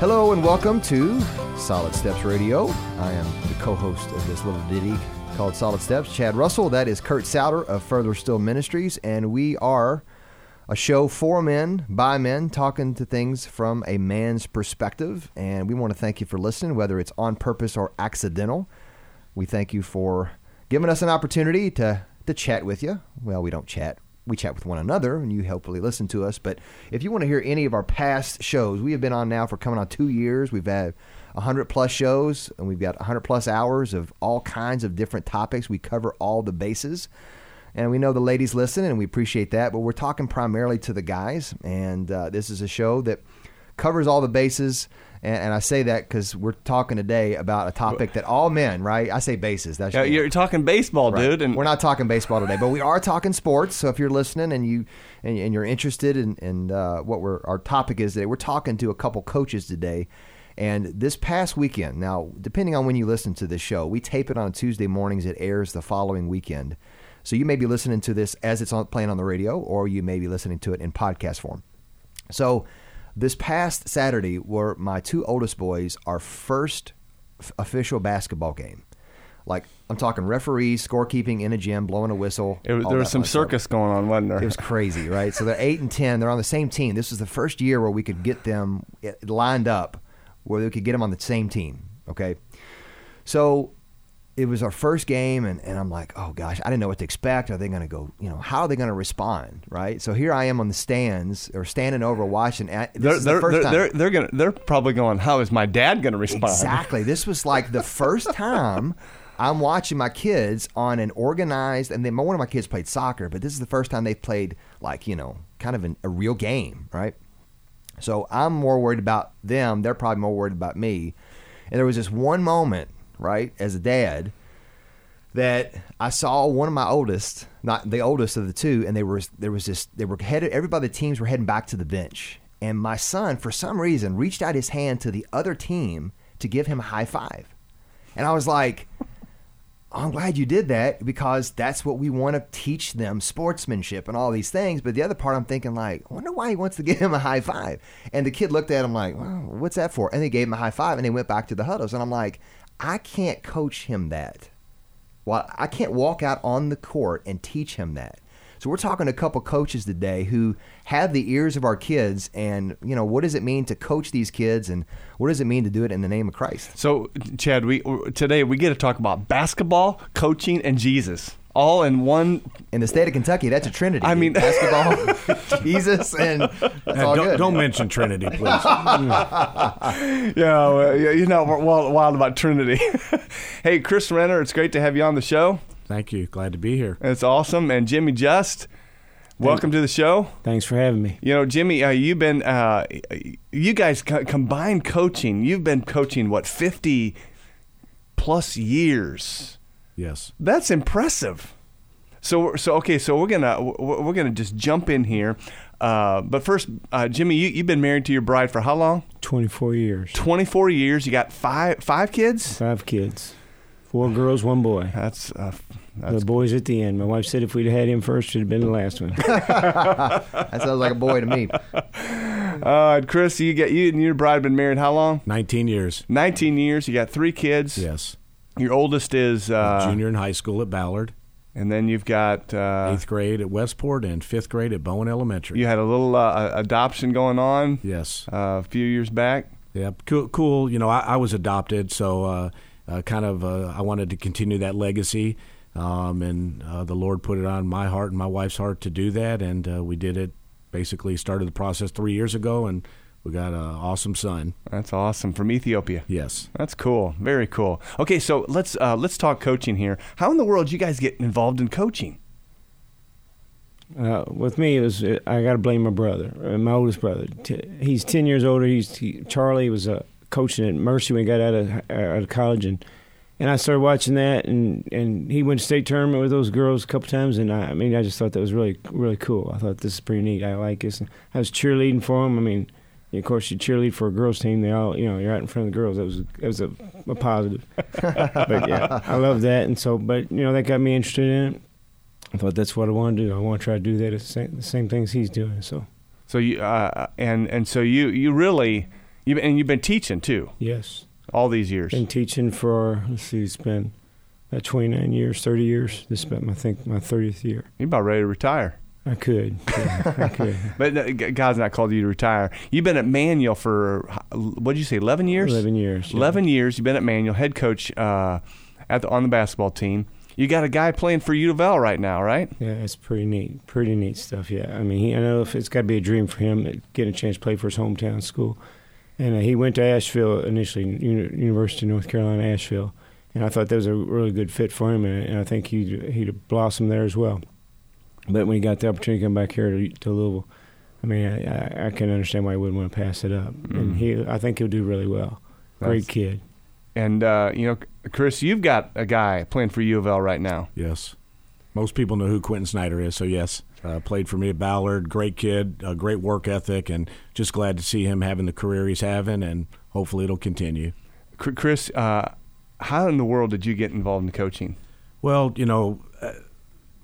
Hello and welcome to Solid Steps Radio. I am the co-host of this little ditty called Solid Steps, Chad Russell. That is Kurt Souter of Further Still Ministries, and we are a show for men by men talking to things from a man's perspective. And we want to thank you for listening, whether it's on purpose or accidental. We thank you for giving us an opportunity to to chat with you. Well, we don't chat we chat with one another and you hopefully listen to us. But if you want to hear any of our past shows, we have been on now for coming on two years. We've had 100 plus shows and we've got 100 plus hours of all kinds of different topics. We cover all the bases. And we know the ladies listen and we appreciate that, but we're talking primarily to the guys. And uh, this is a show that covers all the bases. And, and I say that because we're talking today about a topic that all men, right? I say bases. That's Yeah, you're talking baseball, Right. dude, and we're not talking baseball today, but we are talking sports. So if you're listening and you and, and you're interested in, in uh, what we're our topic is today, we're talking to a couple coaches today. And this past weekend, now depending on when you listen to this show, we tape it on Tuesday mornings. It airs the following weekend. So you may be listening to this as it's on, playing on the radio, or you may be listening to it in podcast form. So this past Saturday were my two oldest boys our first f- official basketball game. Like I'm talking referees, scorekeeping in a gym, blowing a whistle. it was, there was some fun stuff. circus going on, wasn't there? It was crazy, right? So they're eight and ten. They're on the same team. This was the first year where we could get them eh, lined up, where we could get them on the same team. Okay, so it was our first game, and, and I'm like, oh gosh, I didn't know what to expect. Are they going to go? You know, how are they going to respond? Right? So here I am on the stands or standing over watching. This they're, the they're, first they're, time. they're, they're gonna they're probably going. How is my dad gonna respond? Exactly. This was like the first time I'm watching my kids on an organized, and then one of my kids played soccer, but this is the first time they've played like you know kind of an, a real game, right? So I'm more worried about them. They're probably more worried about me. And there was this one moment, right, as a dad, that I saw one of my oldest, not the oldest of the two, and they were there was this they were headed everybody the teams were heading back to the bench. And my son, for some reason, reached out his hand to the other team to give him a high five. And I was like, oh, I'm glad you did that because that's what we want to teach them sportsmanship and all these things. But the other part, I'm thinking, like, I wonder why he wants to give him a high five. And the kid looked at him like, well, what's that for? And they gave him a high five and they went back to the huddles. And I'm like, I can't coach him that. Well, I can't walk out on the court and teach him that. So we're talking to a couple coaches today who have the ears of our kids, and you know what does it mean to coach these kids, and what does it mean to do it in the name of Christ? So, Chad, we today we get to talk about basketball, coaching, and Jesus, all in one. In the state of Kentucky, that's a trinity. I mean- basketball, Jesus, and that's Uh, all don't, good. don't mention Trinity, please. Yeah, well, you know, we're wild, wild about Trinity. hey, Chris Renner, it's great to have you on the show. Thank you. Glad to be here. It's awesome, and Jimmy Just, welcome to the show. Thanks for having me. You know, Jimmy, uh, you've been, uh, you guys co- combined coaching. You've been coaching what fifty plus years. Yes. That's impressive. So, so okay, so we're gonna we're we're gonna just jump in here. Uh, but first, uh, Jimmy, you, you've been married to your bride for how long? 24 years. Twenty four years. You got five five kids. Five kids. Four girls, one boy. That's uh, that's The boy's at the end. My wife said if we'd had him first, it'd have been the last one. that sounds like a boy to me. uh, Chris. You get you and your bride been married how long? 19 years. Nineteen years. You got three kids. Yes. Your oldest is uh, Junior in high school at Ballard, and then you've got uh, eighth grade at Westport, and fifth grade at Bowen Elementary. you had a little uh, adoption going on Yes. uh, a few years back. Yeah. Cool. cool. You know, I, I was adopted, so uh, uh, kind of uh, I wanted to continue that legacy. Um, and uh, the Lord put it on my heart and my wife's heart to do that, and uh, we did it. Basically, started the process three years ago, and we got an awesome son. That's awesome from Ethiopia. Yes. That's cool. Very cool. Okay, so let's uh, let's talk coaching here. How in the world did you guys get involved in coaching? Uh, with me, it was uh, I got to blame my brother, uh, my oldest brother. He's 10 years older. He's he, Charlie was uh, coaching at Mercy when he got out of uh, out of college, and and I started watching that, and and he went to state tournament with those girls a couple times, and I, I mean I just thought that was really really cool. I thought this is pretty neat. I like this. And I was cheerleading for him. I mean. Of course, you cheerlead for a girls' team. They all, you know, you're out in front of the girls. That was that was a, a positive. but yeah, I love that, and so, but you know, that got me interested in it. I thought that's what I want to do. I want to try to do that the same, the same things he's doing. So So you uh, and and so you you really You and you've been teaching too Yes. all these years. Been teaching for let's see, it's been about 29 years, 30 years. This is about my, I think my 30th year. You're about ready to retire. I could. Yeah, I could. But uh, God's not called you to retire. You've been at Manual for what did you say? Eleven years. 11 years. yeah. Eleven years. You've been at Manual, head coach uh, at the, on the basketball team. You got a guy playing for U of L right now, right? Yeah, it's pretty neat. Pretty neat stuff. Yeah, I mean, he, I know if it's got to be a dream for him to get a chance to play for his hometown school. And uh, he went to Asheville initially, Uni- University of North Carolina, Asheville, and I thought that was a really good fit for him, and, and I think he'd he'd blossom there as well. But when he got the opportunity to come back here to, to Louisville, I mean, I, I, I can understand why he wouldn't want to pass it up. And he, I think he'll do really well. Great That's- kid. And uh, you know, Chris, you've got a guy playing for U of L right now. Yes. Most people know who Quentin Snider is, so yes. Uh, played for me at Ballard. Great kid, a great work ethic, and just glad to see him having the career he's having, and hopefully it'll continue. Chris, uh, how in the world did you get involved in coaching? Well, you know,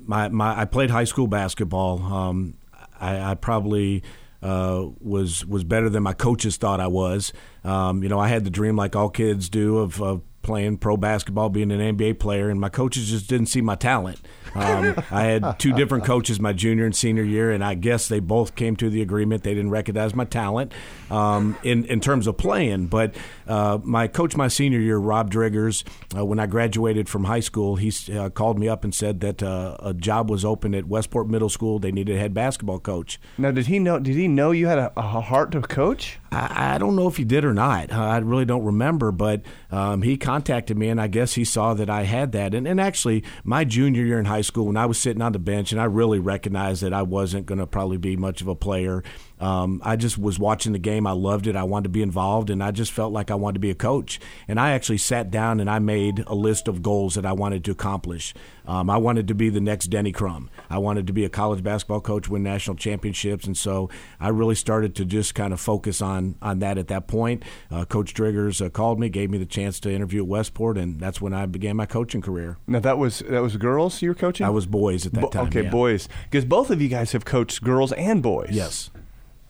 my my I played high school basketball. Um, I, I probably uh, was was better than my coaches thought I was. Um, you know, I had the dream, like all kids do, of, of playing pro basketball, being an NBA player, and my coaches just didn't see my talent. Um, I had two different coaches my junior and senior year, and I guess they both came to the agreement they didn't recognize my talent um, in in terms of playing. But uh, my coach my senior year, Rob Driggers, uh, when I graduated from high school, he uh, called me up and said that uh, a job was open at Westport Middle School. They needed a head basketball coach. Now, did he know? Did he know you had a, a heart to coach? I, I don't know if he did or not. Uh, I really don't remember, but um, he contacted me, and I guess he saw that I had that. And, and actually, my junior year in high school, when I was sitting on the bench, and I really recognized that I wasn't going to probably be much of a player. Um, I just was watching the game. I loved it. I wanted to be involved, and I just felt like I wanted to be a coach. And I actually sat down and I made a list of goals that I wanted to accomplish. Um, I wanted to be the next Denny Crum. I wanted to be a college basketball coach, win national championships, and so I really started to just kind of focus on on that at that point. Uh, Coach Driggers uh, called me, gave me the chance to interview at Westport, and that's when I began my coaching career. Now that was that was girls you were coaching. I was boys at that Bo- time. okay, yeah. boys, because both of you guys have coached girls and boys. Yes.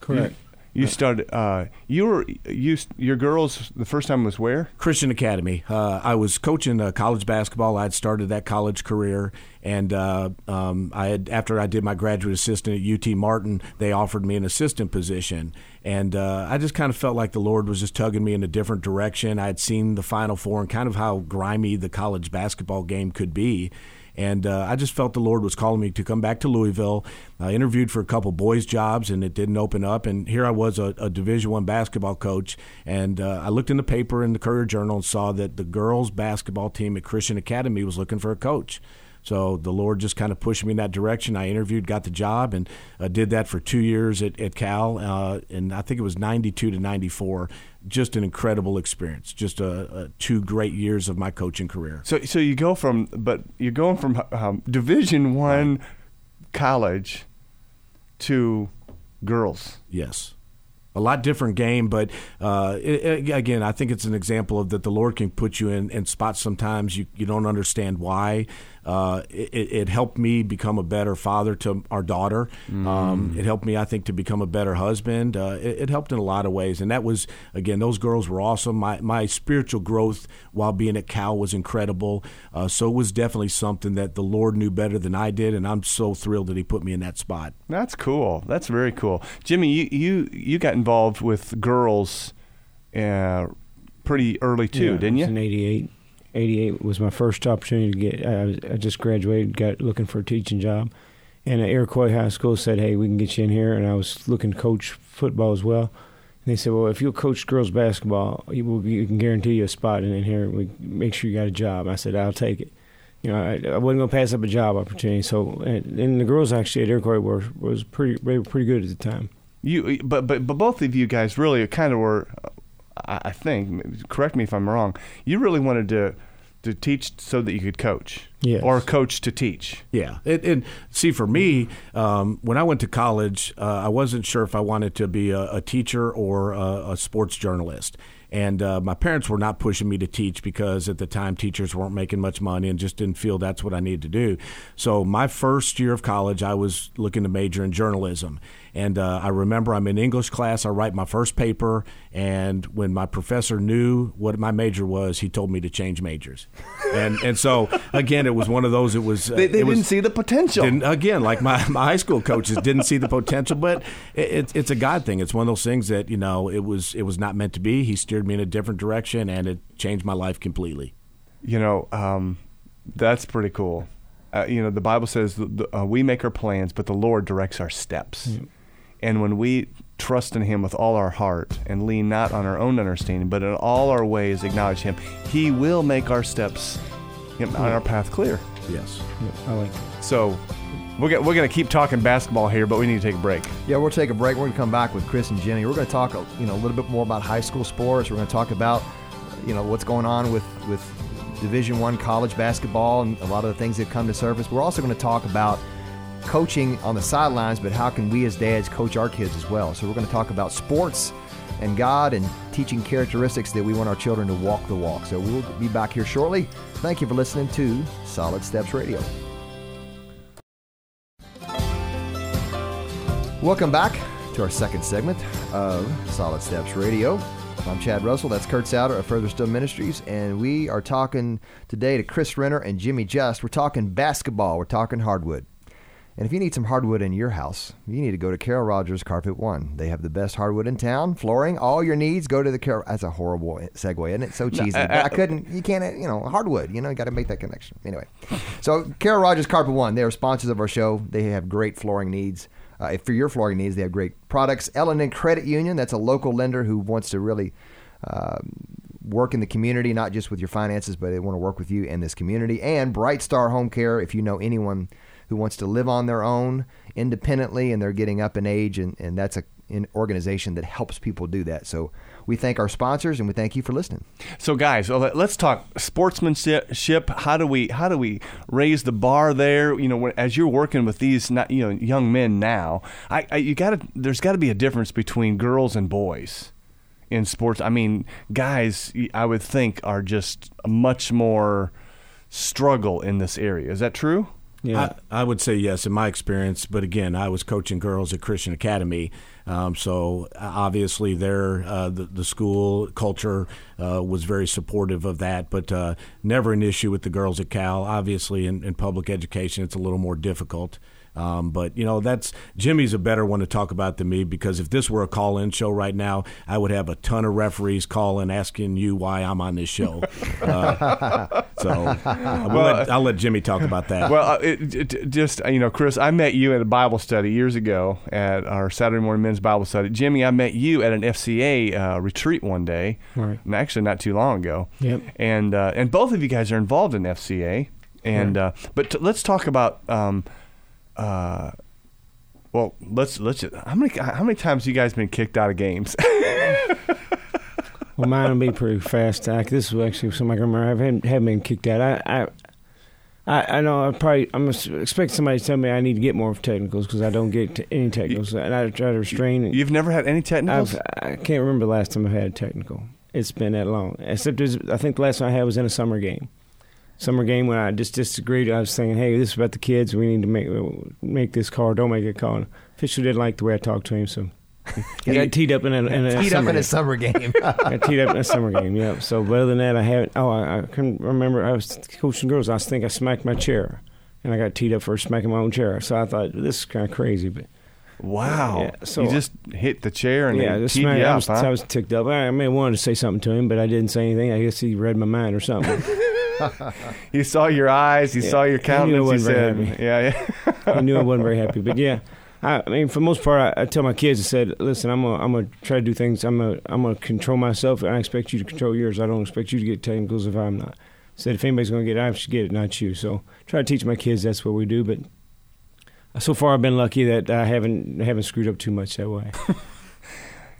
Correct. You started. Uh, you were you your girls. The first time was where? Christian Academy. Uh, I was coaching uh, college basketball. I had started that college career, and uh, um, I had after I did my graduate assistant at UT Martin, they offered me an assistant position, and uh, I just kind of felt like the Lord was just tugging me in a different direction. I had seen the Final Four and kind of how grimy the college basketball game could be. And uh, I just felt the Lord was calling me to come back to Louisville. I interviewed for a couple boys' jobs, and it didn't open up. And here I was, a, a Division One basketball coach, and uh, I looked in the paper in the Courier Journal and saw that the girls' basketball team at Christian Academy was looking for a coach. So the Lord just kind of pushed me in that direction. I interviewed, got the job, and uh, did that for two years at, at Cal. Uh, and I think it was 92 to 94. Just an incredible experience. Just a, a two great years of my coaching career. So so you go from but you're going from um, Division One college to girls. Yes. A lot different game, but uh, it- again, I think it's an example of that the Lord can put you in, in spots sometimes you, you don't understand why. Uh, it, it helped me become a better father to our daughter. Um, it helped me, I think, to become a better husband. Uh, it, it helped in a lot of ways, and that was again, those girls were awesome. My my spiritual growth while being at Cal was incredible. Uh, so it was definitely something that the Lord knew better than I did, and I'm so thrilled that He put me in that spot. That's cool. That's very cool. Jimmy, you you, you got involved with girls uh, pretty early too, Yeah, didn't you? In '88, '88 was my first opportunity to get. I, was- I just graduated, got looking for a teaching job, and uh, Iroquois High School said, "Hey, we can get you in here." And I was looking to coach football as well. And they said, "Well, if you'll coach girls basketball, you can guarantee you a spot in here. We make sure you got a job." I said, "I'll take it." You know, I, I wasn't going to pass up a job opportunity. So, and, and the girls actually at Iroquois were was pretty they were pretty good at the time. You but but but both of you guys really kind of were. I think. Correct me if I'm wrong. You really wanted to to teach so that you could coach. Yes. or coach to teach. Yeah, and, and see, for me, um, when I went to college, uh, I wasn't sure if I wanted to be a, a teacher or a, a sports journalist. And uh, my parents were not pushing me to teach because at the time teachers weren't making much money and just didn't feel that's what I needed to do. So my first year of college, I was looking to major in journalism. And uh, I remember I'm in English class. I write my first paper, and when my professor knew what my major was, he told me to change majors. And and so again, it was one of those. It was uh, They, they it didn't see the potential. again, like my, my high school coaches didn't see the potential, but it, it's it's a God thing. It's one of those things that you know it was it was not meant to be. He steered me in a different direction, and it changed my life completely. you know, um, that's pretty cool. Uh, you know, the Bible says th- th- uh, we make our plans, but the Lord directs our steps. And when we trust in Him with all our heart and lean not on our own understanding, but in all our ways acknowledge Him, He will make our steps you know, on our path clear. Yes. Yeah, I like that. So we're gonna, we're to keep talking basketball here, but we need to take a break. Yeah, we'll take a break. We're to come back with Chris and Jenny. We're to talk, you know, a little bit more about high school sports. We're to talk about, you know, what's going on with with Division One college basketball and a lot of the things that come to surface. We're also to talk about coaching on the sidelines, but how can we as dads coach our kids as well? So we're to talk about sports and God and teaching characteristics that we want our children to walk the walk. So we'll be back here shortly. Thank you for listening to Solid Steps Radio. Welcome back to our second segment of Solid Steps Radio. I'm Chad Russell. That's Kurt Souter of Further Still Ministries, and we are talking today to Chris Renner and Jimmy Just. We're talking basketball. We're talking hardwood. And if you need some hardwood in your house, you need to go to Carol Rogers Carpet One. They have the best hardwood in town, flooring, all your needs. Go to the Carol. That's a horrible segue, isn't it? So cheesy. Uh, but I uh, couldn't. You can't. You know, hardwood. You know, you got to make that connection. Anyway, so Carol Rogers Carpet One. They are sponsors of our show. They have great flooring needs. Uh, for your flooring needs, they have great products. L&N Credit Union. That's a local lender who wants to really uh, work in the community, not just with your finances, but they want to work with you in this community. And Bright Star Home Care. If you know anyone who wants to live on their own independently and they're getting up in age, and, and that's a, an organization that helps people do that. So we thank our sponsors and we thank you for listening. So, guys, let- let's talk sportsmanship. How do we how do we raise the bar there? You know, as you're working with these not, you know young men now, I, I you got to there's got to be a difference between girls and boys in sports. I mean, guys, I would think are just much more struggle in this area. Is that true? Yeah. I, I would say yes in my experience, but again, I was coaching girls at Christian Academy, um, so uh, obviously their uh, the, the school culture uh, was very supportive of that, but uh, never an issue with the girls at Cal. Obviously, in, in public education, it's a little more difficult. Um, but you know that's Jimmy's a better one to talk about than me because if this were a call-in show right now, I would have a ton of referees calling asking you why I'm on this show. Uh, so I'll, let, I'll let Jimmy talk about that. Well, uh, it, it, just uh, you know, Chris, I met you at a Bible study years ago at our Saturday morning men's Bible study. Jimmy, I met you at an FCA uh, retreat one day, Right. and actually not too long ago. Yep. And uh, and both of you guys are involved in FCA, and uh, but t- let's talk about. Um, uh, well, let's let's. Just, how many how many times you guys been kicked out of games? Well, mine will be pretty fast. I, this is actually something I can remember. I haven't, haven't been kicked out. I, I, I, I know. I probably I'm expect somebody to tell me I need to get more technicals because I don't get any technicals, and I try to restrain. You've never had any technicals. I've, I can't remember the last time I've had a technical. It's been that long. Except I think the last one I had was in a summer game. Summer game when I just disagreed. I was saying, "Hey, this is about the kids. We need to make make this call. Don't make a call." And official didn't like the way I talked to him, so I got teed up in a, in a Heat up summer in a game. summer game. I got teed up in a summer game. Yeah. So, but other than that, I haven't. Oh, I, I can remember. I was coaching girls. I think I smacked my chair, and I got teed up for smacking my own chair. So I thought this is kind of crazy, but wow. Yeah, so- you just hit the chair and yeah, just teed smacked, you I, up, was, huh? I was ticked up. I, I may have wanted to say something to him, but I didn't say anything. I guess he read my mind or something. He saw your eyes. He Yeah. saw your He knew I countenance. He, wasn't said, very happy. "Yeah, yeah." I knew I wasn't very happy, but yeah. I, I mean, for the most part, I, I tell my kids, I said, "Listen, I'm gonna, I'm gonna try to do things. I'm gonna, I'm gonna control myself. And I expect you to control yours. I don't expect you to get technicals if I'm not." I said, "If anybody's gonna get it, I should get it, not you." So try to teach my kids that's what we do. But so far, I've been lucky that I haven't haven't screwed up too much that way.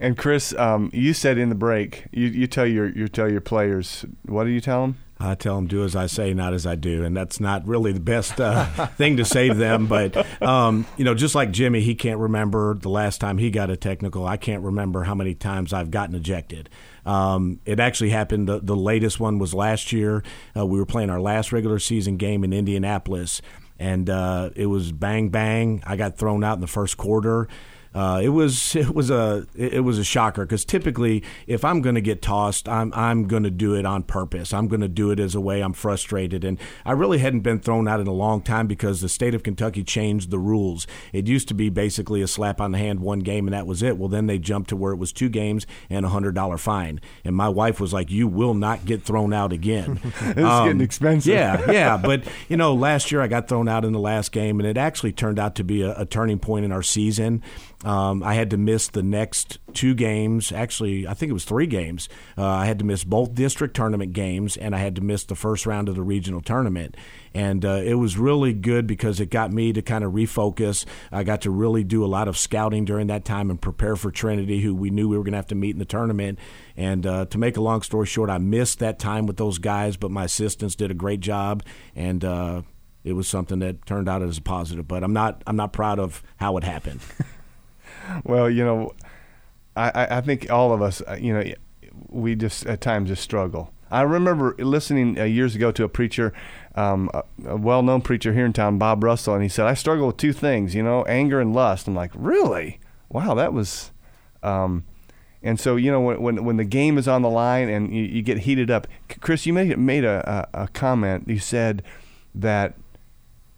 And Chris, um, you said in the break, you, you tell your you tell your players, what do you tell them? I tell them, do as I say, not as I do. And that's not really the best uh, thing to say to them. But, um, you know, just like Jimmy, he can't remember the last time he got a technical. I can't remember how many times I've gotten ejected. Um, it actually happened, the, the, latest one was last year. Uh, we were playing our last regular season game in Indianapolis, and uh, it was bang, bang. I got thrown out in the first quarter uh, it was it was a it was a shocker because typically if I'm going to get tossed, I'm I'm going to do it on purpose. I'm going to do it as a way I'm frustrated, and I really hadn't been thrown out in a long time because the state of Kentucky changed the rules. It used to be basically a slap on the hand, one game, and that was it. Well, then they jumped to where it was two games and a hundred dollar fine, and my wife was like, "You will not get thrown out again." it's um, getting expensive. yeah, yeah, but you know, last year I got thrown out in the last game, and it actually turned out to be a, a turning point in our season. Um, I had to miss the next two games. Actually, I think it was three games. Uh, I had to miss both district tournament games, and I had to miss the first round of the regional tournament. And uh, it was really good because it got me to kind of refocus. I got to really do a lot of scouting during that time and prepare for Trinity, who we knew we were going to have to meet in the tournament. And uh, to make a long story short, I missed that time with those guys, but my assistants did a great job. And uh, it was something that turned out as a positive. But I'm not I'm not proud of how it happened. well, you know, I, I think all of us, uh, you know, we just at times just struggle. I remember listening uh, years ago to a preacher, um, a, a, well-known preacher here in town, Bob Russell, and he said, "I struggle with two things, you know, anger and lust." I'm like, "Really? Wow, that was." Um, and so, you know, when, when, when the game is on the line and you, you get heated up, Chris, you made made a, a, a comment. You said that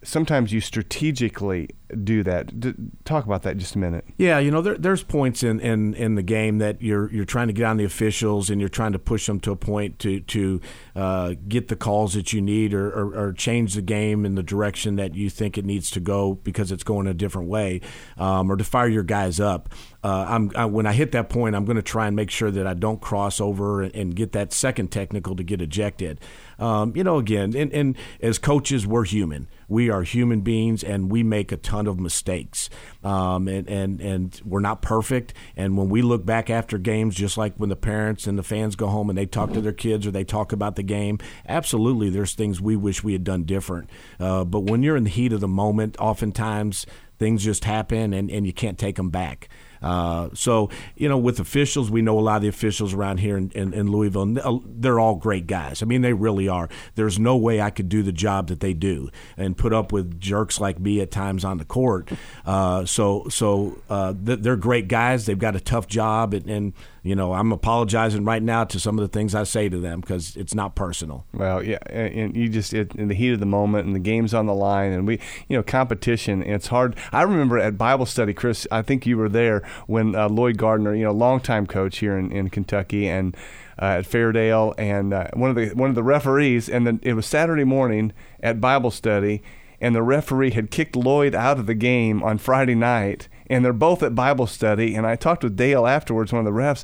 sometimes you strategically do that. D- talk about that just a minute. Yeah, you know, there, there's points in, in, in the game that you're you're trying to get on the officials and you're trying to push them to a point to to uh, get the calls that you need or, or, or, change the game in the direction that you think it needs to go because it's going a different way, um, or to fire your guys up. Uh, I'm I, when I hit that point, I'm going to try and make sure that I don't cross over and, and get that second technical to get ejected. Um, you know, again, and, and as coaches, we're human. We are human beings, and we make a ton of mistakes, um, and and and we're not perfect. And when we look back after games, just like when the parents and the fans go home and they talk to their kids or they talk about the game, absolutely, there's things we wish we had done different. Uh, but when you're in the heat of the moment, oftentimes things just happen and, and you can't take them back. Uh, so, you know, with officials, we know a lot of the officials around here in, in, in, Louisville, uh, they're all great guys. I mean, they really are. There's no way I could do the job that they do and put up with jerks like me at times on the court. Uh, so, so uh, they're great guys. They've got a tough job, and, and you know, I'm apologizing right now to some of the things I say to them because it's not personal. Well, yeah, and you just it, in the heat of the moment, and the game's on the line, and we, you know, competition. It's hard. I remember at Bible study, Chris. I think you were there when uh, Lloyd Gardner, you know, longtime coach here in, in Kentucky, and uh, at Fairdale, and uh, one of the one of the referees, and then it was Saturday morning at Bible study, and the referee had kicked Lloyd out of the game on Friday night and they're both at Bible study. And I talked with Dale afterwards, one of the refs,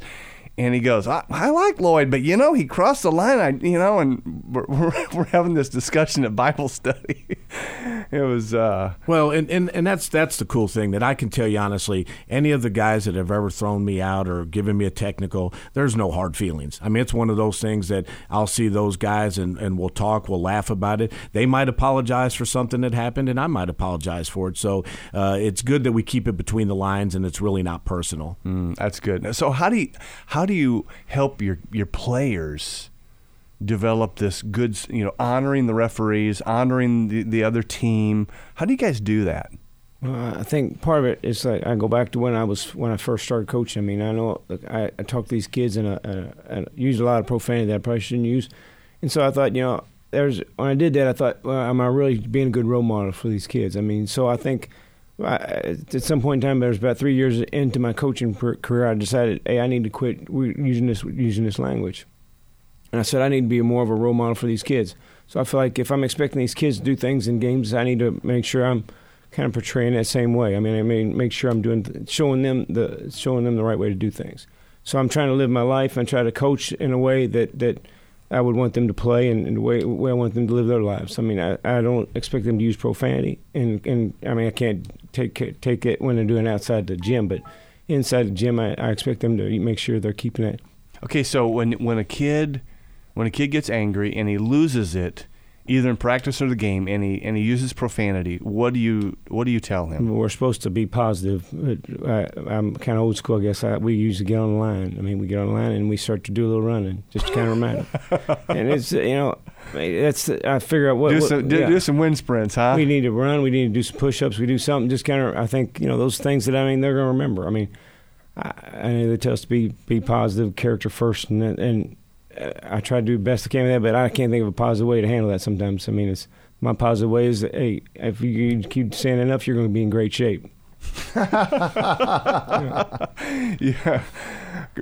and he goes, I, I, like Lloyd, but you know, he crossed the line. I, you know, and we're, we're, we're having this discussion at Bible study. it was uh, well, and, and and that's that's the cool thing that I can tell you honestly. Any of the guys that have ever thrown me out or given me a technical, there's no hard feelings. I mean, it's one of those things that I'll see those guys and and we'll talk, we'll laugh about it. They might apologize for something that happened, and I might apologize for it. So uh, it's good that we keep it between the lines, and it's really not personal. Mm, that's good. So how do you how how do you help your your players develop this good, you know, honoring the referees, honoring the, the other team? How do you guys do that? Uh, I think part of it is like I go back to when I was when I first started coaching. I mean, I know I, I talk to these kids and, I, use a lot of profanity that I probably shouldn't use, and so I thought, you know, there's when I did that, I thought, well, am I really being a good role model for these kids? I mean, so I think at some point in time, there was about three years into my coaching career, I decided, hey, I need to quit using this using this language. And I said, I need to be more of a role model for these kids. So I feel like if I'm expecting these kids to do things in games, I need to make sure I'm kind of portraying that same way. I mean, I mean, make sure I'm doing showing them the showing them the right way to do things. So I'm trying to live my life and try to coach in a way that that I would want them to play and, and the way, way I want them to live their lives. I mean, I, I don't expect them to use profanity, and, and I mean, I can't take take it when they're doing outside the gym, but inside the gym, I, I expect them to make sure they're keeping it. Okay, so when when a kid when a kid gets angry and he loses it, either in practice or the game, and he and he uses profanity, what do you what do you tell him? We're supposed to be positive. I, I'm kind of old school, I guess. I, we usually get on the line. I mean, we get on the line and we start to do a little running, just to kind of remind them. and it's you know, that's I figure out what do what- some do, yeah. do some wind sprints, huh? We need to run. We need to do some push-ups. We do something. Just kind of, I think, you know, those things that I mean, they're going to remember. I mean, I, I know they tell us to be be positive, character first, and and I try to do the best I can with that. But I can't think of a positive way to handle that sometimes. I mean, it's my positive way is, that, hey, if you keep saying enough, you're going to be in great shape. yeah,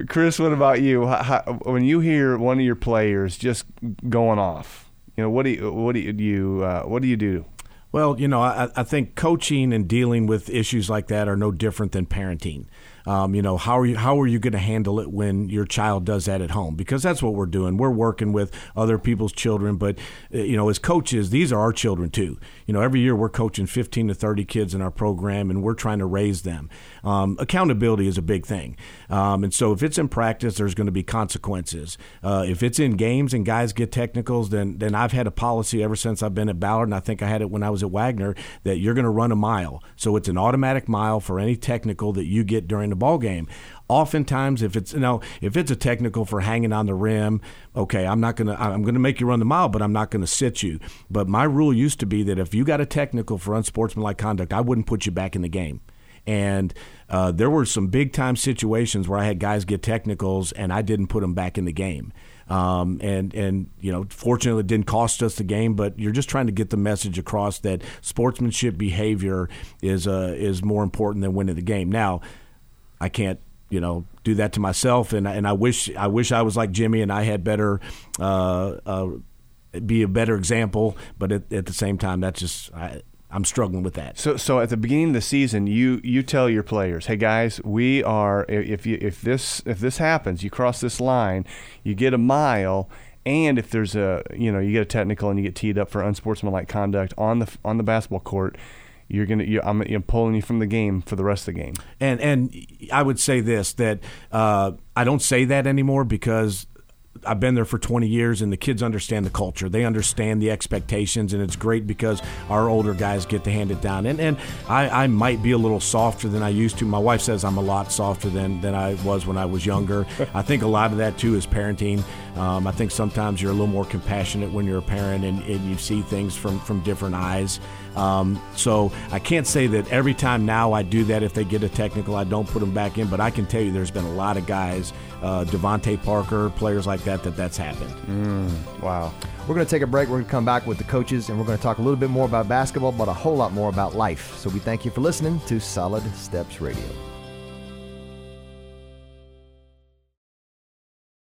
Chris. What about you? How, how, when you hear one of your players just going off, you know what do you what do you, do you uh, what do you do? Well, you know, I, I think coaching and dealing with issues like that are no different than parenting. Um, you know, how are you how are you going to handle it when your child does that at home? Because that's what we're doing. We're working with other people's children, but uh, you know, as coaches, these are our children too. You know, every year we're coaching 15 to 30 kids in our program, and we're trying to raise them. Um, accountability is a big thing, um, and so if it's in practice, there's going to be consequences. Uh, if it's in games and guys get technicals, then then I've had a policy ever since I've been at Ballard, and I think I had it when I was at Waggener that you're going to run a mile. So it's an automatic mile for any technical that you get during the ball game. Oftentimes, if it's you know if it's a technical for hanging on the rim, okay, I'm not gonna I'm gonna make you run the mile, but I'm not gonna sit you. But my rule used to be that if you got a technical for unsportsmanlike conduct, I wouldn't put you back in the game. And uh, there were some big time situations where I had guys get technicals and I didn't put them back in the game. Um, and and you know, fortunately, it didn't cost us the game. But you're just trying to get the message across that sportsmanship behavior is uh, is more important than winning the game. Now, I can't you know do that to myself, and and I wish I wish I was like Jimmy and I had better. Uh, uh, be a better example, but at, at the same time, that's just I, I'm struggling with that. So, so at the beginning of the season, you you tell your players, "Hey guys, we are if you if this if this happens, you cross this line, you get a mile." And if there's a you know you get a technical and you get teed up for unsportsmanlike conduct on the on the basketball court, you're gonna you, I'm, I'm pulling you from the game for the rest of the game. And and I would say this that uh, I don't say that anymore because I've been there for 20 years, and the kids understand the culture. They understand the expectations, and it's great because our older guys get to hand it down. And and I, I might be a little softer than I used to. My wife says I'm a lot softer than than I was when I was younger. I think a lot of that too is parenting. Um, I think sometimes you're a little more compassionate when you're a parent, and, and you see things from from different eyes. Um, so I can't say that every time now I do that. If they get a technical, I don't put them back in. But I can tell you, there's been a lot of guys, uh, Devontae Parker, players like that, that that's happened. Wow. We're going to take a break. We're going to come back with the coaches, and we're going to talk a little bit more about basketball, but a whole lot more about life. So we thank you for listening to Solid Steps Radio.